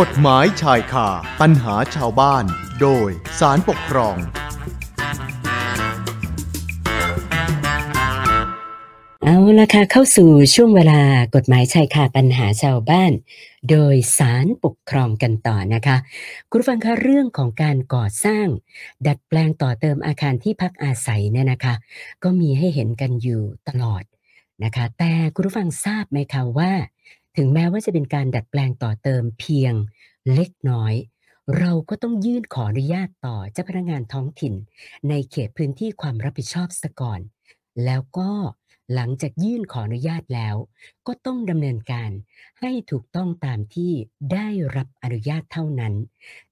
กฎหมายชายคาปัญหาชาวบ้าน โดยสารปกครอง เอาละค่ะเข้าสู่ช่วงเวลากฎหมายชายคาปัญหาชาวบ้าน โดยสารปกครองกันต่อนะคะ คุณผู้ฟังคะเรื่องของการก่อสร้าง ดัดแปลงต่อเติมอาคารที่พักอาศัยเนี่ยนะคะ ก็มีให้เห็นกันอยู่ตลอดนะคะ แต่คุณผู้ฟังทราบไหมคะว่า ถึงแม้ว่าจะเป็นการดัดแปลงต่อเติมเพียงเล็กน้อย เราก็ต้องยื่นขออนุญาตต่อเจ้าพนักงานท้องถิ่น ในเขตพื้นที่ความรับผิดชอบซะก่อน แล้วก็หลังจากยื่นขออนุญาตแล้ว ก็ต้องดำเนินการให้ถูกต้องตามที่ได้รับอนุญาตเท่านั้น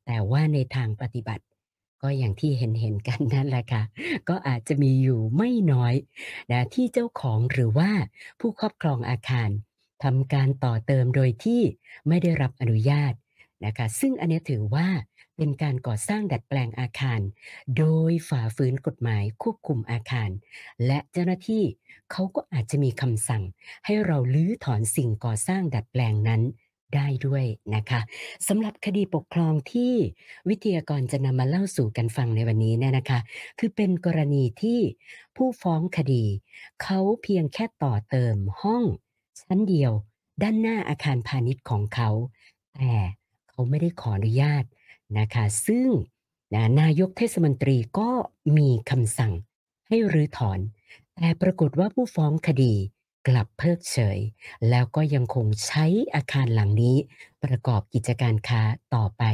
แต่ว่าในทางปฏิบัติ ก็อย่างที่เห็นเห็นกันนั่นแหละค่ะ ก็อาจจะมีอยู่ไม่น้อยนะที่เจ้าของหรือว่าผู้ครอบครองอาคาร ทำการต่อเติมโดยที่ไม่ได้รับอนุญาตนะคะซึ่งอันนี้ถือว่าเป็นการก่อสร้างดัดแปลงอาคาร โดยฝ่าฝืนกฎหมายควบคุมอาคาร และเจ้าหน้าที่เขาก็อาจจะมีคำสั่ง ให้เราลื้อถอนสิ่งก่อสร้างดัดแปลงนั้นได้ด้วยนะคะสำหรับคดีปกครองที่วิทยากรจะนำมาเล่าสู่กันฟังในวันนี้เนี่ยนะคะ คือเป็นกรณีที่ผู้ฟ้องคดี เขาเพียงแค่ต่อเติมห้อง ชั้นเดียว ด้านหน้าอาคารพาณิชย์ของเขา แต่เขาไม่ได้ขออนุญาตนะคะ ซึ่งนะนายกเทศมนตรีก็มีคำสั่งให้รื้อถอน แต่ปรากฏว่าผู้ฟ้องคดีกลับเพิกเฉย แล้วก็ยังคงใช้อาคารหลังนี้ ประกอบกิจการค้าต่อไป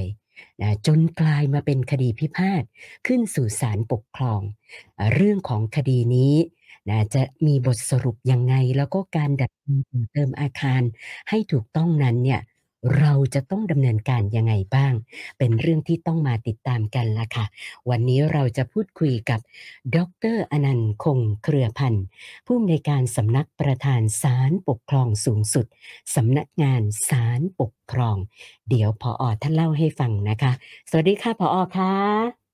นะจนกลายมาเป็นคดีพิพาทขึ้นสู่ศาลปกครอง เรื่องของคดีนี้ นะจะมีบทสรุปยังไง แล้วก็การดัดแปลงเติมอาคารให้ถูกต้องนั้นเนี่ยเราจะต้องดำเนินการยังไงบ้าง เป็นเรื่องที่ต้องมาติดตามกันละค่ะ วันนี้เราจะพูดคุยกับ ดรอนันต์คงเครือพันธ์ผู้อำนวยการสำนักประธานศาลปกครองสูงสุดสำนักงานศาลปกครอง เดี๋ยวพออท่านเล่าให้ฟังนะคะ สวัสดีค่ะพออค่ะ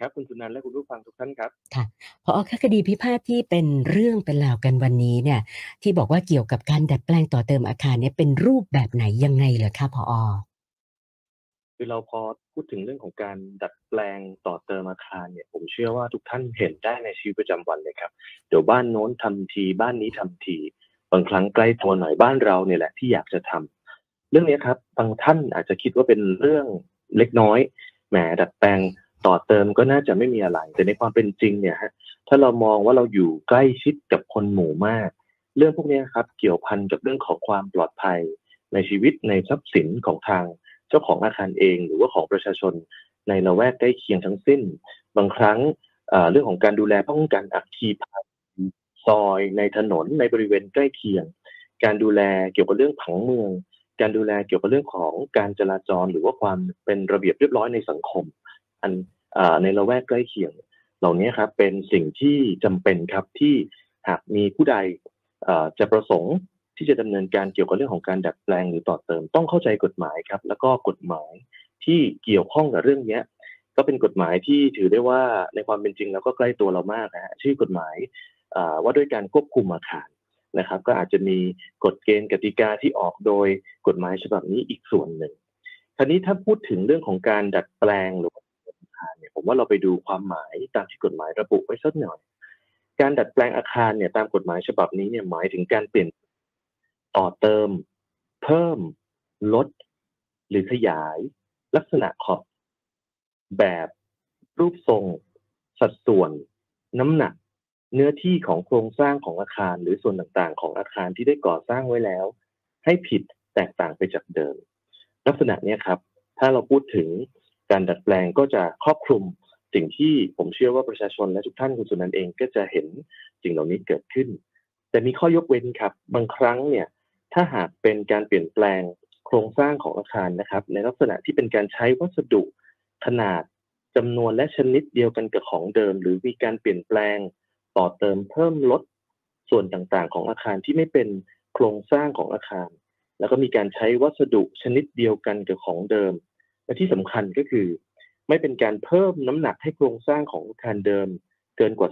ครับ คุณสุนันท์และคุณผู้ฟังทุกท่านครับค่ะพอคะคดีพิพาทที่เป็นเรื่องเป็นราวกันวันนี้เนี่ย ที่บอกว่าเกี่ยวกับการดัดแปลงต่อเติมอาคารเนี่ยเป็นรูปแบบไหนยังไงเหรอคะพออคือเราพอพูดถึงเรื่องของการดัดแปลงต่อเติมอาคารเนี่ย ผมเชื่อว่าทุกท่านเห็นได้ในชีวิตประจำวันเลยครับ เดี๋ยวบ้านโน้นทำทีบ้านนี้ทำทีบางครั้งใกล้ตัวหน่อยบ้านเราเนี่ยแหละที่อยากจะทำเรื่องนี้ครับบางท่านอาจจะคิดว่าเป็นเรื่องเล็กน้อยแหมดัดแปลง ต่อเติมก็น่าจะไม่มีอะไร แต่ในความเป็นจริงเนี่ยฮะถ้าเรามองว่าเราอยู่ใกล้ชิดกับคนหมู่มาก เรื่องพวกนี้ครับเกี่ยวพันกับเรื่องของความปลอดภัย ในชีวิตในทรัพย์สินของทางเจ้าของอาคารเอง หรือว่าของประชาชนในละแวกใกล้เคียงทั้งสิ้น บางครั้งเรื่องของการดูแลป้องกันอัคคีภัยซอยในถนนในบริเวณใกล้เคียง การดูแลเกี่ยวกับเรื่องผังเมือง การดูแลเกี่ยวกับเรื่องของการจราจร หรือว่าความเป็นระเบียบเรียบร้อยในสังคม อันอในละแวกใกล้เคียง เหล่านี้ครับเป็นสิ่งที่จำเป็นครับที่หากมีผู้ใดจะประสงค์ที่จะดำเนินการเกี่ยวกับเรื่องของการดัดแปลงหรือต่อเติม ต้องเข้าใจกฎหมายครับ แล้วก็กฎหมายที่เกี่ยวข้องกับเรื่องนี้ก็เป็นกฎหมายที่ถือได้ว่าในความเป็นจริงแล้วก็ใกล้ตัวเรามากนะฮะชื่อกฎหมายว่าด้วยการควบคุมอาคารนะครับ ก็อาจจะมีกฎเกณฑ์กติกาที่ออกโดยกฎหมายฉบับนี้อีกส่วนหนึ่งคราวนี้ถ้าพูดถึงเรื่องของการดัดแปลงหรือวารเนี่ยผมว่าเราไปดูความหมายตามที่กฎหมายระบุไว้สักหน่อย การดัดแปลงอาคารเนี่ยตามกฎหมายฉบับนี้เนี่ยหมายถึงการเปลี่ยนต่อเติม เพิ่ม ลด หรือขยาย ลักษณะขอบ แบบ รูปทรง สัดส่วน น้ำหนัก เนื้อที่ของโครงสร้างของอาคาร หรือส่วนต่างๆ ของอาคารที่ได้ก่อสร้างไว้แล้ว ให้ผิดแตกต่างไปจากเดิม ลักษณะนี้ครับ ถ้าเราพูดถึง การดัดแปลงก็จะครอบคลุมสิ่งที่ผมเชื่อว่าประชาชนและทุกท่านคุณสุนันท์เองก็จะเห็นสิ่งเหล่านี้เกิดขึ้น แต่มีข้อยกเว้นครับ บางครั้งเนี่ยถ้าหากเป็นการเปลี่ยนแปลงโครงสร้างของอาคารนะครับ ในลักษณะที่เป็นการใช้วัสดุขนาดจำนวนและชนิดเดียวกันกับของเดิม หรือมีการเปลี่ยนแปลงต่อเติมเพิ่มลดส่วนต่างๆ ของอาคารที่ไม่เป็นโครงสร้างของอาคาร แล้วก็มีการใช้วัสดุชนิดเดียวกันกับของเดิม และที่สำคัญก็คือ ไม่เป็นการเพิ่มน้ำหนักให้โครงสร้างของอาคารเดิมเกินกว่า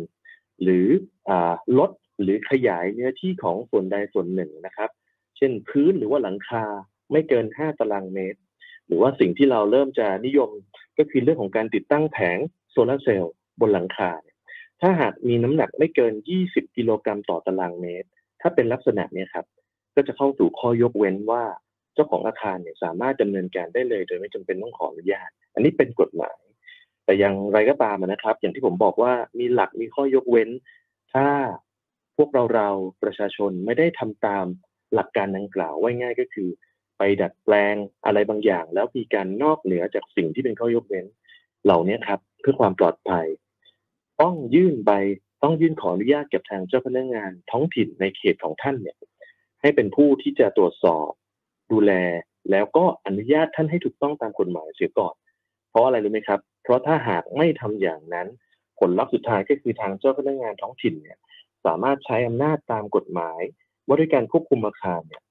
10%หรืออลดหรือขยายเนื้อที่ของส่วนใดส่วนหนึ่งนะครับ เช่นพื้นหรือว่าหลังคาไม่เกิน 5 ตารางเมตร หรือว่าสิ่งที่เราเริ่มจะนิยมก็คือเรื่องของการติดตั้งแผงโซลาร์เซลล์บนหลังคา ถ้าหากมีน้ำหนักไม่เกิน 20 กิโลกรัมต่อตารางเมตร ถ้าเป็นลักษณะนี้ครับ ก็จะเข้าสู่ข้อยกเว้นว่า จ้าของอาคารเนี่ยสามารถดำเนินการได้เลย โดยไม่จำเป็นต้องขออนุญาต อันนี้เป็นกฎหมาย แต่อย่างไรก็ตามนะครับ อย่างที่ผมบอกว่ามีหลักมีข้อยกเว้น ถ้าพวกเราเราประชาชนไม่ได้ทำตามหลักการดังกล่าวไว้ง่ายก็คือ ไปดัดแปลงอะไรบางอย่าง แล้วมีการนอกเหนือจากสิ่งที่เป็นข้อยกเว้น เหล่านี้ครับ เพื่อความปลอดภัย ต้องยื่นใบต้องยื่นขออนุญาตกับทางเจ้าพนักงานท้องถิ่นในเขตของท่านเนี่ย ให้เป็นผู้ที่จะตรวจสอบ ดูแล แล้วก็อนุญาตท่านให้ถูกต้องตามกฎหมายเสียก่อน เพราะอะไรรู้ไหมครับ เพราะถ้าหากไม่ทำอย่างนั้น ผลลัพธ์สุดท้ายก็คือทางเจ้าพนักงานท้องถิ่นเนี่ย สามารถใช้อำนาจตามกฎหมาย ว่าด้วยการควบคุมอาคารเนี่ย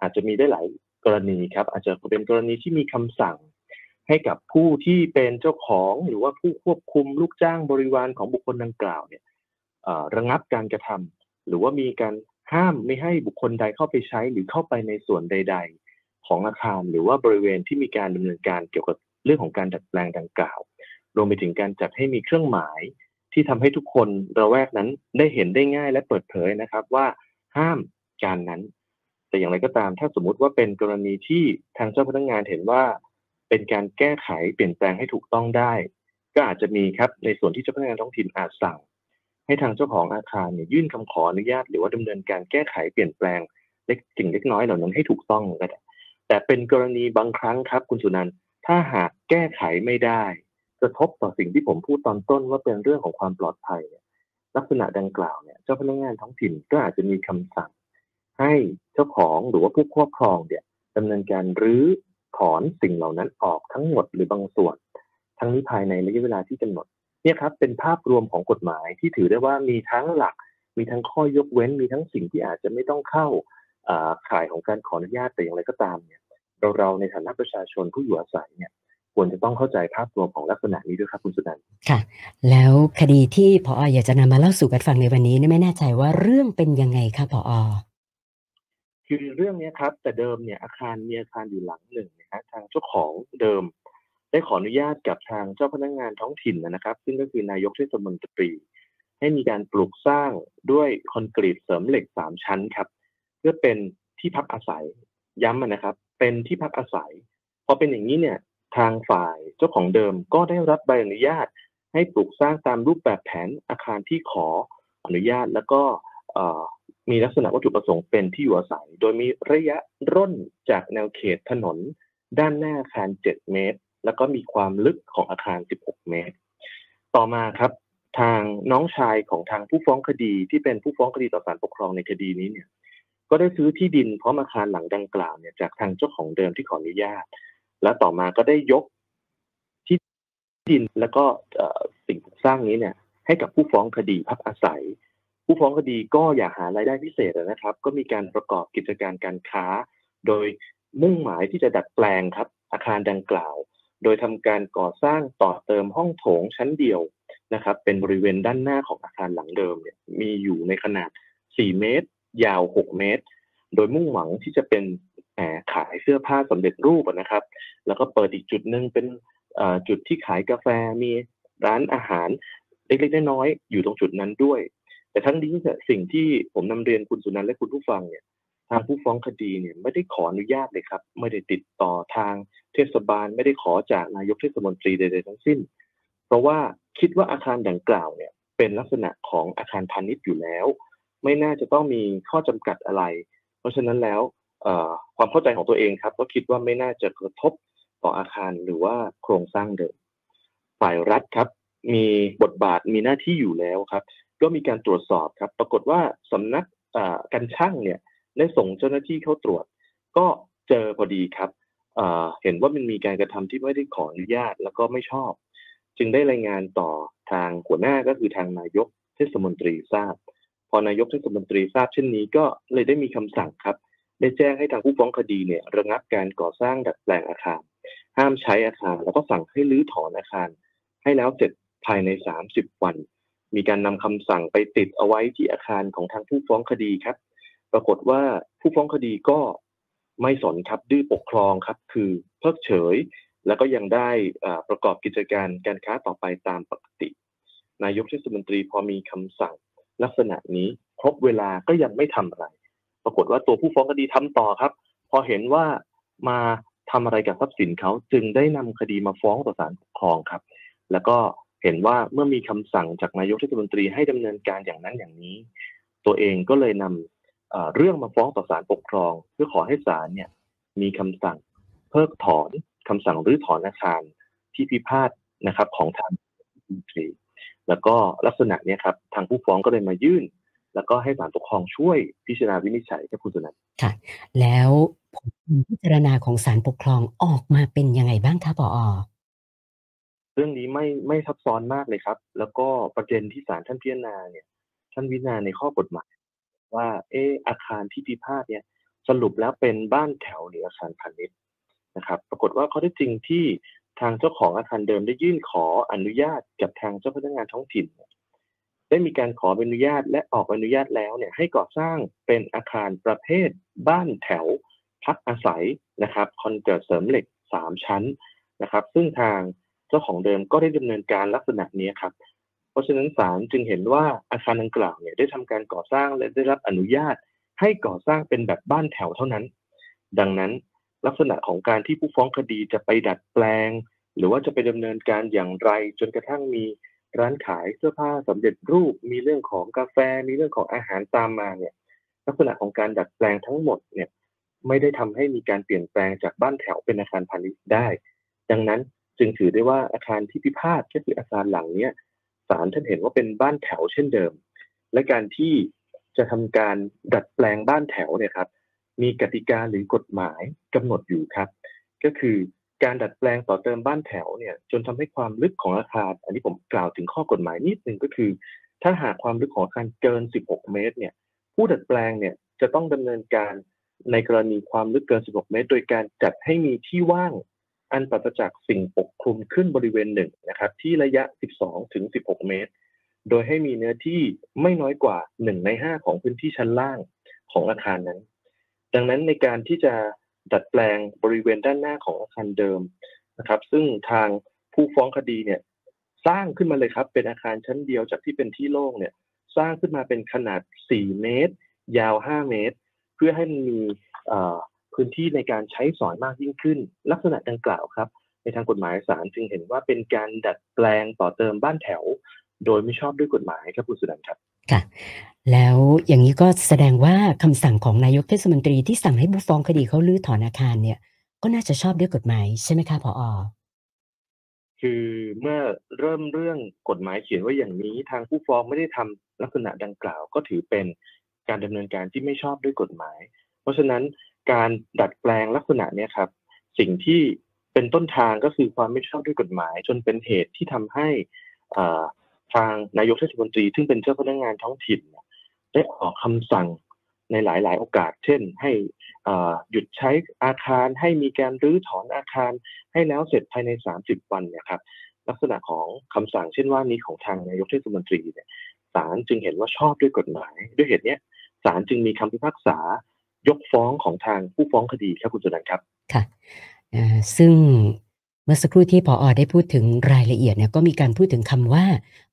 อาจจะมีได้หลายกรณีครับ อาจจะเป็นกรณีที่มีคำสั่งให้กับผู้ที่เป็นเจ้าของหรือว่าผู้ควบคุมลูกจ้างบริวารของบุคคลดังกล่าวเนี่ยระงับการกระทำหรือว่ามีการห้ามไม่ให้บุคคลใดเข้าไปใช้หรือเข้าไปในส่วนใดๆ ของอาคารหรือว่าบริเวณที่มีการดำเนินการเกี่ยวกับเรื่องของการดัดแปลงดังกล่าว รวมไปถึงการจัดให้มีเครื่องหมายที่ทำให้ทุกคนระแวกนั้นได้เห็นได้ง่ายและเปิดเผยนะครับว่าห้ามการนั้น แต่อย่างไรก็ตามถ้าสมมุติว่าเป็นกรณีที่ทางเจ้าพนักงานเห็นว่า เป็นการแก้ไขเปลี่ยนแปลงให้ถูกต้องได้ ก็อาจจะมีครับในส่วนที่เจ้าพนักงานท้องถิ่นอาจสั่ง ให้ทางเจ้าของอาคารเนี่ยยื่นคำขออนุญาต หรือว่าดำเนินการแก้ไขเปลี่ยนแปลงเล็กสิ่งเล็กน้อยเหล่านั้นให้ถูกต้องก็ได้ แต่เป็นกรณีบางครั้งครับ คุณสุนันท์ถ้าหากแก้ไขไม่ได้ กระทบต่อสิ่งที่ผมพูดตอนต้นว่าเป็นเรื่องของความปลอดภัยเนี่ยลักษณะดังกล่าวเนี่ยเจ้าพนักงานท้องถิ่นก็อาจจะมีคำสั่ง ให้เจ้าของหรือว่าผู้ครอบครองเนี่ยดำเนินการรื้อถอนสิ่งเหล่านั้นออกทั้งหมดหรือบางส่วน ทั้งนี้ภายในระยะเวลาที่กำหนดเนี่ยครับเป็นภาพรวมของกฎหมายที่ถือได้ว่ามีทั้งหลัก มีทั้งข้อยกเว้น มีทั้งสิ่งที่อาจจะไม่ต้องเข้า ข่ายของการขออนุญาตแต่อย่างไรก็ตามเนี่ยเราเราในฐานะประชาชนผู้อยู่อาศัยเนี่ยควรจะต้องเข้าใจภาพรวมของลักษณะนี้ด้วยครับคุณสุนันท์ค่ะ แล้วคดีที่พออยากจะนำมาเล่าสู่กันฟังในวันนี้ไม่แน่ใจว่าเรื่องเป็นยังไงคะพอคือเรื่องนี้ครับ แต่เดิมเนี่ยอาคารมีอาคารอยู่หลังหนึ่งนะฮะทางเจ้าของเดิม ได้ขออนุญาตกับทางเจ้าพนักงานท้องถิ่นนะครับ ซึ่งก็คือนายกเทศมนตรี ให้มีการปลูกสร้างด้วยคอนกรีตเสริมเหล็กสามชั้นครับเพื่อเป็นที่พักอาศัยย้ำนะครับ เป็นที่พักอาศัยพอเป็นอย่างนี้เนี่ยทางฝ่ายเจ้าของเดิมก็ได้รับใบอนุญาต ให้ปลูกสร้างตามรูปแบบแผนอาคารที่ขออนุญาตแล้วก็มีลักษณะวัตถุประสงค์เป็นที่อยู่อาศัย โดยมีระยะร่นจากแนวเขตถนน ด้านหน้าอาคาร 7 เมตร แล้วก็มีความลึกของอาคาร 16 เมตร ต่อมาครับ ทางน้องชายของทางผู้ฟ้องคดีที่เป็นผู้ฟ้องคดีต่อศาลปกครองในคดีนี้เนี่ย ก็ได้ซื้อที่ดินพร้อมอาคารหลังดังกล่าวเนี่ยจากทางเจ้าของเดิมที่ขออนุญาต และต่อมาก็ได้ยกที่ดินแล้วก็สิ่งสร้างนี้เนี่ย ให้กับผู้ฟ้องคดีพักอาศัย ผู้ฟ้องคดีก็อยากหารายได้พิเศษนะครับ ก็มีการประกอบกิจการการค้า โดยมุ่งหมายที่จะดัดแปลงครับ อาคารดังกล่าว โดยทำการก่อสร้างต่อเติมห้องโถงชั้นเดียวนะครับ เป็นบริเวณด้านหน้าของอาคารหลังเดิมเนี่ยมีอยู่ในขนาด 4 เมตร ยาว 6 เมตร โดยมุ่งหวังที่จะเป็นแขายเสื้อผ้าสำเร็จรูปนะครับ แล้วก็เปิดอีกจุดหนึ่งเป็นจุดที่ขายกาแฟมีร้านอาหารเล็กๆน้อยๆอยู่ตรงจุดนั้นด้วย แต่ทั้งนี้เนี่ยสิ่งที่ผมนำเรียนคุณสุนันและคุณผู้ฟังเนี่ยทางผู้ฟ้องคดีเนี่ยไม่ได้ขออนุญาตเลยครับ ไม่ได้ติดต่อทางเทศบาล ไม่ได้ขอจากนายกเทศมนตรีใดๆทั้งสิ้น เพราะว่าคิดว่าอาคารดังกล่าวเนี่ยเป็นลักษณะของอาคารพาณิชย์อยู่แล้ว ไม่น่าจะต้องมีข้อจำกัดอะไร เพราะฉะนั้นแล้วความเข้าใจของตัวเองครับ ก็คิดว่าไม่น่าจะกระทบต่ออาคารหรือว่าโครงสร้างเดิม ฝ่ายรัฐครับ มีบทบาทมีหน้าที่อยู่แล้วครับ ก็มีการตรวจสอบครับ ปรากฏว่าสำนักการช่างเนี่ยได้ส่งเจ้าหน้าที่เข้าตรวจ ก็เจอพอดีครับเห็นว่ามันมีการกระทำที่ไม่ได้ขออนุญาตแล้วก็ไม่ชอบ จึงได้รายงานต่อทางหัวหน้าก็คือทางนายกเทศมนตรีทราบ พอนายกเทศมนตรีทราบเช่นนี้ก็เลยได้มีคำสั่งครับ ได้แจ้งให้ทางผู้ฟ้องคดีเนี่ยระงับการก่อสร้างดัดแปลงอาคาร ห้ามใช้อาคาร แล้วก็สั่งให้รื้อถอนอาคาร ให้แล้วเสร็จภายใน 30 วัน มีการนำคำสั่งไปติดเอาไว้ที่อาคารของทางผู้ฟ้องคดีครับ ปรากฏว่าผู้ฟ้องคดีก็ไม่สนครับดื้อปกครองครับ คือเพิกเฉย แล้วก็ยังได้ประกอบกิจการการค้าต่อไปตามปกติ นายกเทศมนตรีพอมีคำสั่ง ลักษณะนี้ครบเวลาก็ยังไม่ทำอะไร ปรากฏว่าตัวผู้ฟ้องคดีทำต่อครับ พอเห็นว่ามาทำอะไรกับทรัพย์สินเขาจึงได้นำคดีมาฟ้องต่อศาลปกครองครับ แล้วก็เห็นว่าเมื่อมีคำสั่งจากนายกเทศมนตรีให้ดำเนินการอย่างนั้นอย่างนี้ ตัวเองก็เลยนำเรื่องมาฟ้องต่อศาลปกครอง เพื่อขอให้ศาลเนี่ยมีคำสั่งเพิกถอนคำสั่งรื้อถอนอาคารที่พิพาทนะครับของทางมนตรี แล้วก็ลักษณะนี้ครับทางผู้ฟ้องก็เลยมายื่น แล้วก็ให้ศาลปกครองช่วยพิจารณาวินิจฉัยกับคุณสุนันท์ค่ะ แล้วผลพิจารณาของศาลปกครองออกมาเป็นยังไงบ้างคะปอเรื่องนี้ไม่ไม่ซับซ้อนมากเลยครับ แล้วก็ประเด็นที่ศาลท่านพิจารณาเนี่ย ท่านวิจารณาในข้อกฎหมาย ว่าเอออาคารที่พิพาทเนี่ยสรุปแล้วเป็นบ้านแถวหรืออาคารพาณิชย์นะครับ ปรากฏว่าข้อที่จริงที่ ทางเจ้าของอาคารเดิมได้ยื่นขออนุญาตกับทางเจ้าพนักงานท้องถิ่น ได้มีการขออนุญาตและออกอนุญาตแล้วเนี่ยให้ก่อสร้างเป็นอาคารประเภท บ้านแถว พักอาศัยนะครับคอนกรีตเสริมเหล็กสามชั้นนะครับ ซึ่งทางเจ้าของเดิมก็ได้ดำเนินการลักษณะนี้ครับ เพราะฉะนั้นศาลจึงเห็นว่าอาคารดังกล่าวเนี่ยได้ทำการก่อสร้างและได้รับอนุญาตให้ก่อสร้างเป็นแบบบ้านแถวเท่านั้น ดังนั้น ลักษณะของการที่ผู้ฟ้องคดีจะไปดัดแปลง หรือว่าจะไปดำเนินการอย่างไร จนกระทั่งมีร้านขายเสื้อผ้าสำเร็จรูป มีเรื่องของกาแฟ มีเรื่องของอาหารตามมาเนี่ย ลักษณะของการดัดแปลงทั้งหมดเนี่ยไม่ได้ทำให้มีการเปลี่ยนแปลงจากบ้านแถวเป็นอาคารพาณิชย์ได้ ดังนั้นจึงถือได้ว่าอาคารที่พิพาทก็คืออาคารหลังเนี้ยศาลท่านเห็นว่าเป็นบ้านแถวเช่นเดิม และการที่จะทำการดัดแปลงบ้านแถวเนี่ยครับ มีกติกาหรือกฎหมายกำหนดอยู่ครับ ก็คือการดัดแปลงต่อเติมบ้านแถวเนี่ยจนทำให้ความลึกของอาคาร อันนี้ผมกล่าวถึงข้อกฎหมายนิดนึงก็คือ ถ้าหากความลึกของอาคารเกิน 16 เมตรเนี่ยผู้ดัดแปลงเนี่ยจะต้องดำเนินการในกรณีความลึกเกิน 16 เมตร โดยการจัดให้มีที่ว่างอันปราศจากสิ่งปกคลุมขึ้นบริเวณหนึ่งนะครับที่ระยะ 12 ถึง 16 เมตร โดยให้มีเนื้อที่ไม่น้อยกว่า 1 ใน 5 ของพื้นที่ชั้นล่างของอาคารนั้น ดังนั้นในการที่จะดัดแปลงบริเวณด้านหน้าของอาคารเดิมนะครับ ซึ่งทางผู้ฟ้องคดีเนี่ยสร้างขึ้นมาเลยครับ เป็นอาคารชั้นเดียวจากที่เป็นที่โล่งเนี่ย สร้างขึ้นมาเป็นขนาด 4 เมตร ยาว 5 เมตร เพื่อให้มันมีพื้นที่ในการใช้สอยมากยิ่งขึ้น ลักษณะดังกล่าวครับ ในทางกฎหมายศาลจึงเห็นว่าเป็นการดัดแปลงต่อเติมบ้านแถว โดยไม่ชอบด้วยกฎหมายครับคุณสุนันท์ครับค่ะ แล้วอย่างนี้ก็แสดงว่าคำสั่งของนายกเทศมนตรีที่สั่งให้ผู้ฟ้องคดีเขาลื้อถอนอาคารเนี่ยก็น่าจะชอบด้วยกฎหมายใช่ไหมคะพออคือเมื่อเริ่มเรื่องกฎหมายเขียนว่าอย่างนี้ทางผู้ฟ้องไม่ได้ทำลักษณะดังกล่าว ก็ถือเป็นการดำเนินการที่ไม่ชอบด้วยกฎหมาย เพราะฉะนั้นการดัดแปลงลักษณะนี้ครับ สิ่งที่เป็นต้นทางก็คือความไม่ชอบด้วยกฎหมาย จนเป็นเหตุที่ทำให้ ทางนายกเทศมนตรี ซึ่งเป็นเจ้าพนักงานท้องถิ่น ได้ออกคำสั่งในหลาย ๆ โอกาส เช่น ให้หยุดใช้อาคาร ให้มีการรื้อถอนอาคาร ให้แล้วเสร็จภายใน 30 วันเนี่ยครับ ลักษณะของคำสั่งเช่นว่านี้ของทางนายกเทศมนตรีเนี่ย ศาลจึงเห็นว่าชอบด้วยกฎหมาย ด้วยเหตุนี้ศาลจึงมีคำพิพากษายกฟ้องของทางผู้ฟ้องคดีครับคุณจุนันครับ ค่ะซึ่ง มื่อสักครู่ที่พออได้พูดถึงรายละเอียดเนี่ยก็มีการพูดถึงคำว่า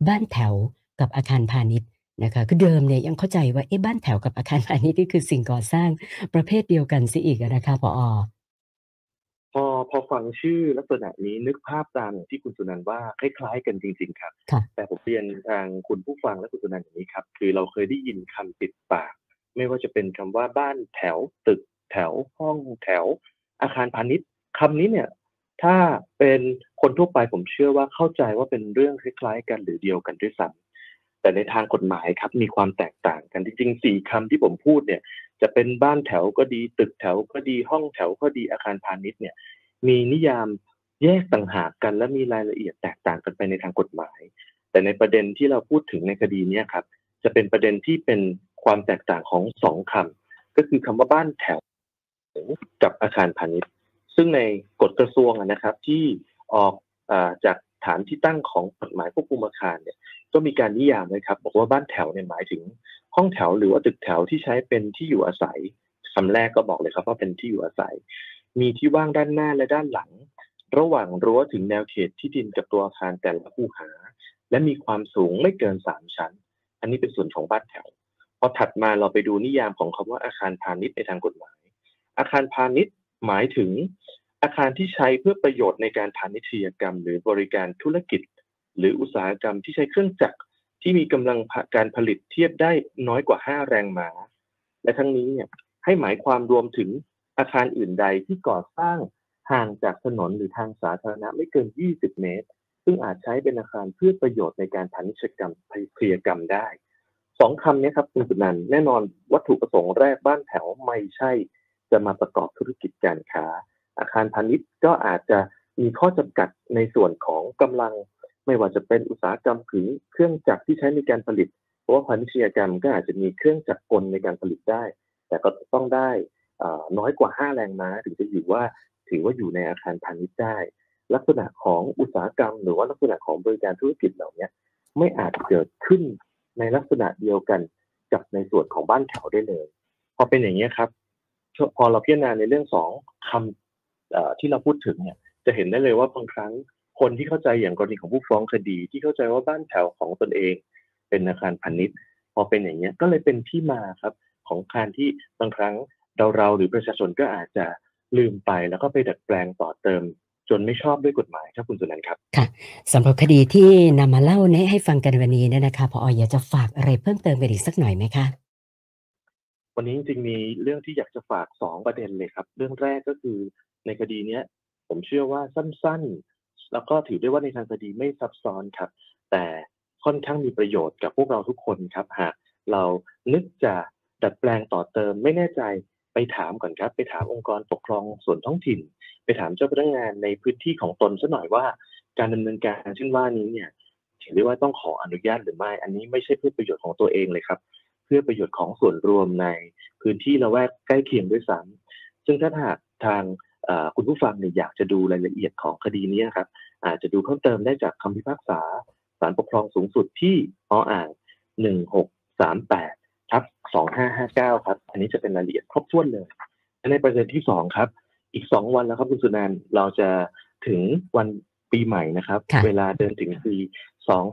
บ้านแถวกับอาคารพาณิชย์นะคะคือเดิมเนี่ยยังเข้าใจว่าเอ๊ะบ้านแถวกับอาคารพาณิชย์นี่คือสิ่งก่อสร้างประเภทเดียวกันสิอีกนะคะพออพอพอฟังชื่อลักษณะนี้นึกภาพตามอย่างที่คุณสุนันว่าคล้ายๆ กันจริง ๆ ครับ แต่ผมเรียนทางคุณผู้ฟังและคุณสุนันอย่างนี้ครับคือเราเคยได้ยินคำติดปาก ไม่ว่าจะเป็นคำว่าบ้านแถวตึกแถวห้องแถว อาคารพาณิชย์คำนี้เนี่ย ถ้าเป็นคนทั่วไปผมเชื่อว่าเข้าใจว่าเป็นเรื่องคล้ายๆกันหรือเดียวกันด้วยซ้ำแต่ในทางกฎหมายครับมีความแตกต่างกันจริงๆสี่คำที่ผมพูดเนี่ย จะเป็นบ้านแถวก็ดี ตึกแถวก็ดีห้องแถวก็ดีอาคารพาณิชย์เนี่ย มีนิยามแยกต่างหากกันและมีรายละเอียดแตกต่างกันไปในทางกฎหมาย แต่ในประเด็นที่เราพูดถึงในคดีนี้ครับ จะเป็นประเด็นที่เป็นความแตกต่างของสองคำก็คือคำว่าบ้านแถวกับอาคารพาณิชย์ ซึ่งในกฎกระทรวงนะครับที่ออกจากฐานที่ตั้งของกฎหมายควบคุมอาคารเนี่ยก็มีการนิยามเลยครับ บอกว่าบ้านแถวเนี่ยหมายถึงห้องแถวหรือว่าตึกแถวที่ใช้เป็นที่อยู่อาศัยคำแรกก็บอกเลยครับว่าเป็นที่อยู่อาศัย มีที่ว่างด้านหน้าและด้านหลัง ระหว่างรั้วถึงแนวเขตที่ดินกับตัวอาคารแต่ละคูหา และมีความสูงไม่เกินสามชั้น อันนี้เป็นส่วนของบ้านแถวพอถัดมาเราไปดูนิยามของคำว่าอาคารพาณิชย์ในทางกฎหมาย อาคารพาณิชย์ หมายถึงอาคารที่ใช้เพื่อประโยชน์ในการพาณิชยกรรม หรือบริการธุรกิจ หรืออุตสาหกรรมที่ใช้เครื่องจักรที่มีกำลังการผลิตเทียบได้น้อยกว่า 5 แรงม้าและทั้งนี้เนี่ยให้หมายความรวมถึงอาคารอื่นใดที่ก่อสร้างห่างจากถนนหรือทางสาธารณะไม่เกิน 20 เมตร ซึ่งอาจใช้เป็นอาคารเพื่อประโยชน์ในการพาณิชยกรรมพยกรรมได้สองคำนี้ครับคุณสุนันแน่นอนวัตถุประสงค์แรกบ้านแถวไม่ใช่ จะมาประกอบธุรกิจการค้า อาคารพาณิชย์ก็อาจจะมีข้อจำกัดในส่วนของกำลัง ไม่ว่าจะเป็นอุตสาหกรรมถึงเครื่องจักรที่ใช้ในการผลิต เพราะว่าพาณิชยกรรมก็อาจจะมีเครื่องจักรกลในการผลิตได้ แต่ก็ต้องได้น้อยกว่า 5 แรงม้า ถึงจะอยู่ว่าถือว่าอยู่ในอาคารพาณิชย์ได้ ลักษณะของอุตสาหกรรม หรือว่าลักษณะของบริการธุรกิจเหล่านี้ไม่อาจเกิดขึ้นในลักษณะเดียวกันกับในส่วนของบ้านแถวได้เลย พอเป็นอย่างนี้ครับ พอเราพิจารณาในเรื่องสองคำที่เราพูดถึงเนี่ยจะเห็นได้เลยว่าบางครั้งคนที่เข้าใจอย่างกรณีของผู้ฟ้องคดี ที่เข้าใจว่าบ้านแถวของตนเอง เป็นอาคารพาณิชย์ พอเป็นอย่างนี้ก็เลยเป็นที่มาครับของการที่บางครั้งเราเราหรือประชาชนก็อาจจะลืมไปแล้วก็ไปดัดแปลงต่อเติม จนไม่ชอบด้วยกฎหมายครับคุณสุนันท์ครับค่ะสำหรับคดีที่นำมาเล่าเนี้ให้ฟังกันวันนี้เนี่ยนะคะพออยากจะฝากอะไรเพิ่มเติมกันอีกสักหน่อยไหมคะ วันนี้จริงๆมีเรื่องที่อยากจะฝากสองประเด็นเลยครับ เรื่องแรกก็คือในคดีเนี้ย ผมเชื่อว่าสั้นๆ แล้วก็ถือได้ว่าในทางคดีไม่ซับซ้อนครับ แต่ค่อนข้างมีประโยชน์กับพวกเราทุกคนครับหากเรานึกจะดัดแปลงต่อเติมไม่แน่ใจไปถามก่อนครับ ไปถามองค์กรปกครองส่วนท้องถิ่น ไปถามเจ้าพนักงานในพื้นที่ของตนซะหน่อยว่า การดำเนินการเช่นว่านี้เนี่ยถือได้ว่าต้องขออนุญาตหรือไม่ อันนี้ไม่ใช่เพื่อประโยชน์ของตัวเองเลยครับ เพื่อประโยชน์ของส่วนรวมในพื้นที่ละแวกใกล้เคียงด้วยซ้ำซึ่งถ้าหากทางคุณผู้ฟังเนี่ยอยากจะดูรายละเอียดของคดีนี้ครับ อาจจะดูเพิ่มเติมได้จากคำพิพากษาศาลปกครองสูงสุดที่ออ่าง1638ทับ2559 ครับ อันนี้จะเป็นรายละเอียดครบถ้วนเลยและในประเด็นที่สองครับ อีกสองวันแล้วครับคุณสุนันเราจะถึงวันปีใหม่นะครับ เวลาเดินถึงปี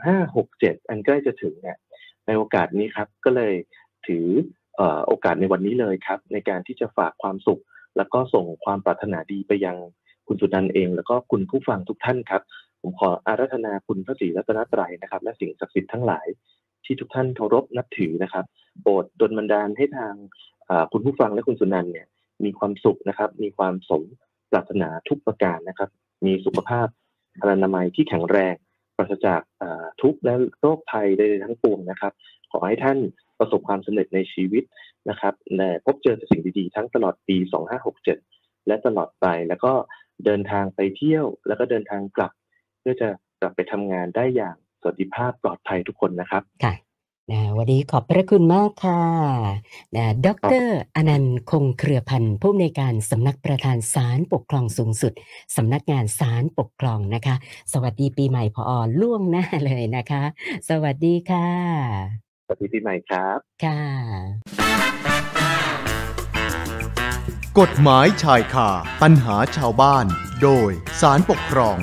2567 อันใกล้จะถึงเนี่ย ในโอกาสนี้ครับก็เลยถือโอกาสในวันนี้เลยครับ ในการที่จะฝากความสุข แล้วก็ส่งความปรารถนาดีไปยังคุณสุนันเอง แล้วก็คุณผู้ฟังทุกท่านครับ ผมขออาราธนาคุณพระศรีรัตนตรัยนะครับ และสิ่งศักดิ์สิทธิ์ทั้งหลายที่ทุกท่านเคารพนับถือนะครับโปรดดลบันดาลให้ทางคุณผู้ฟังและคุณสุนันเนี่ยมีความสุขนะครับ มีความสมปรารถนาทุกประการนะครับ มีสุขภาพพลานามัยที่แข็งแรง ราศจากทุกข์และโรคภัยใดๆทั้งปวงนะครับ ขอให้ท่านประสบความสำเร็จในชีวิตนะครับและพบเจอแต่สิ่งดีๆทั้งตลอดปี 2567 และตลอดไป แล้วก็เดินทางไปเที่ยว แล้วก็เดินทางกลับ เพื่อจะกลับไปทำงานได้อย่างสวัสดิภาพปลอดภัยทุกคนนะครับ ค่ะ นะวันนี้ขอบพระคุณมากค่ะนะดรอนันต์คงเครือพันธ์ผู้อำนวยการสำนักประธานศาลปกครองสูงสุดสำนักงานศาลปกครองนะคะ สวัสดีปีใหม่พอล่วงหน้าเลยนะคะ สวัสดีค่ะ สวัสดีปีใหม่ครับ ค่ะ กฎหมายชายคาปัญหาชาวบ้าน โดยสารปกครอง